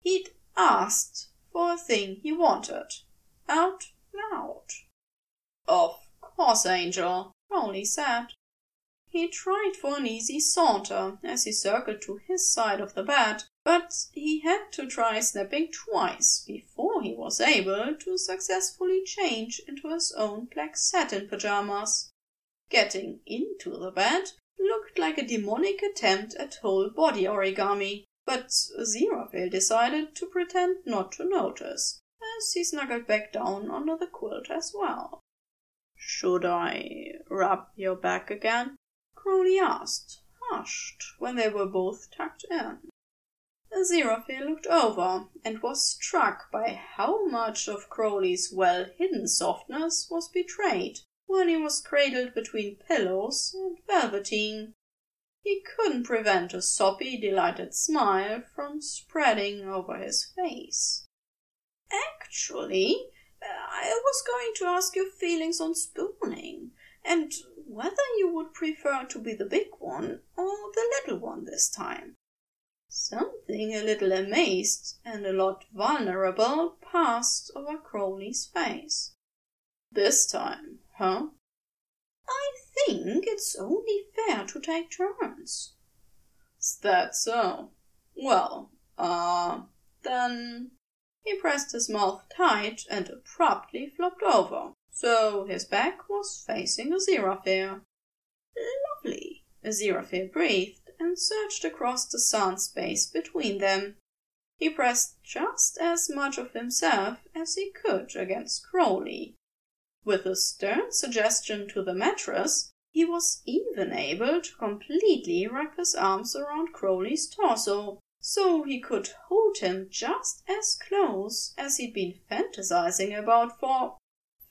Speaker 1: He'd asked for a thing he wanted, out loud. Of course, Angel, Crowley said. He tried for an easy saunter as he circled to his side of the bed, but he had to try snapping twice before he was able to successfully change into his own black satin pajamas. Getting into the bed looked like a demonic attempt at whole body origami, but Aziraphale decided to pretend not to notice, as he snuggled back down under the quilt as well. Should I rub your back again? Crowley asked, hushed, when they were both tucked in. Aziraphale looked over and was struck by how much of Crowley's well hidden softness was betrayed when he was cradled between pillows and velveteen. He couldn't prevent a soppy, delighted smile from spreading over his face. Actually, I was going to ask your feelings on spooning, and whether you would prefer to be the big one or the little one this time. Something a little amazed and a lot vulnerable passed over Crowley's face. This time, huh? I think it's only fair to take turns. Is that so? Well, uh, then he pressed his mouth tight and abruptly flopped over, so his back was facing Aziraphale. Lovely, Aziraphale breathed and searched across the sun space between them. He pressed just as much of himself as he could against Crowley. With a stern suggestion to the mattress, he was even able to completely wrap his arms around Crowley's torso, so he could hold him just as close as he'd been fantasizing about for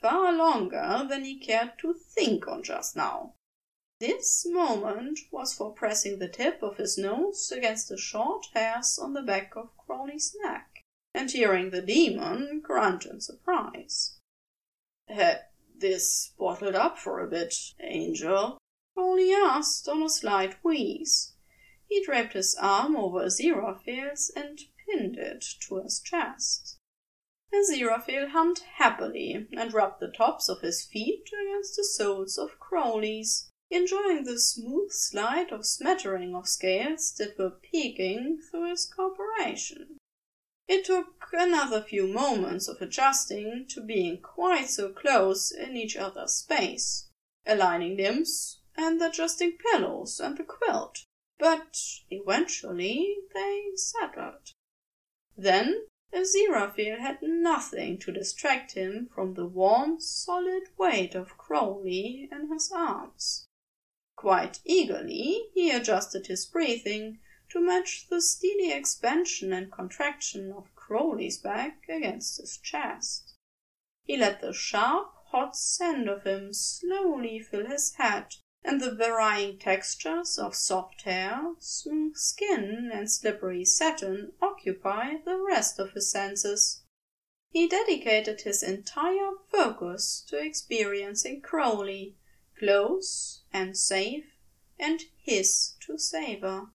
Speaker 1: far longer than he cared to think on just now. This moment was for pressing the tip of his nose against the short hairs on the back of Crowley's neck, and hearing the demon grunt in surprise. Had this bottled up for a bit, Angel? Crowley asked on a slight wheeze. He draped his arm over Aziraphale's and pinned it to his chest. Aziraphale hummed happily and rubbed the tops of his feet against the soles of Crowley's, enjoying the smooth slide of smattering of scales that were peeking through his corporation. It took another few moments of adjusting to being quite so close in each other's space, aligning limbs and adjusting pillows and the quilt but eventually they settled. Then Aziraphale had nothing to distract him from the warm, solid weight of Crowley in his arms. Quite eagerly he adjusted his breathing to match the steady expansion and contraction of Crowley's back against his chest. He let the sharp, hot scent of him slowly fill his head, and the varying textures of soft hair, smooth skin, and slippery satin occupy the rest of his senses. He dedicated his entire focus to experiencing Crowley, close and safe and his to savour.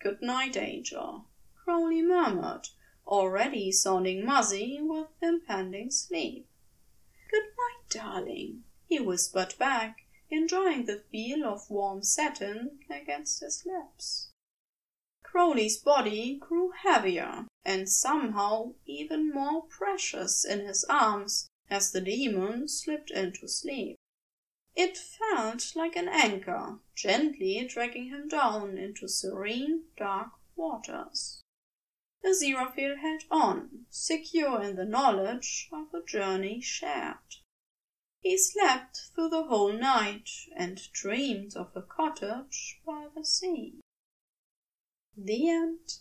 Speaker 1: "Good night, Angel," Crowley murmured, already sounding muzzy with impending sleep. "Good night, darling," he whispered back, enjoying the feel of warm satin against his lips. Crowley's body grew heavier, and somehow even more precious in his arms as the demon slipped into sleep. It felt like an anchor, gently dragging him down into serene, dark waters. Aziraphale held on, secure in the knowledge of a journey shared. He slept through the whole night and dreamed of a cottage by the sea. The end.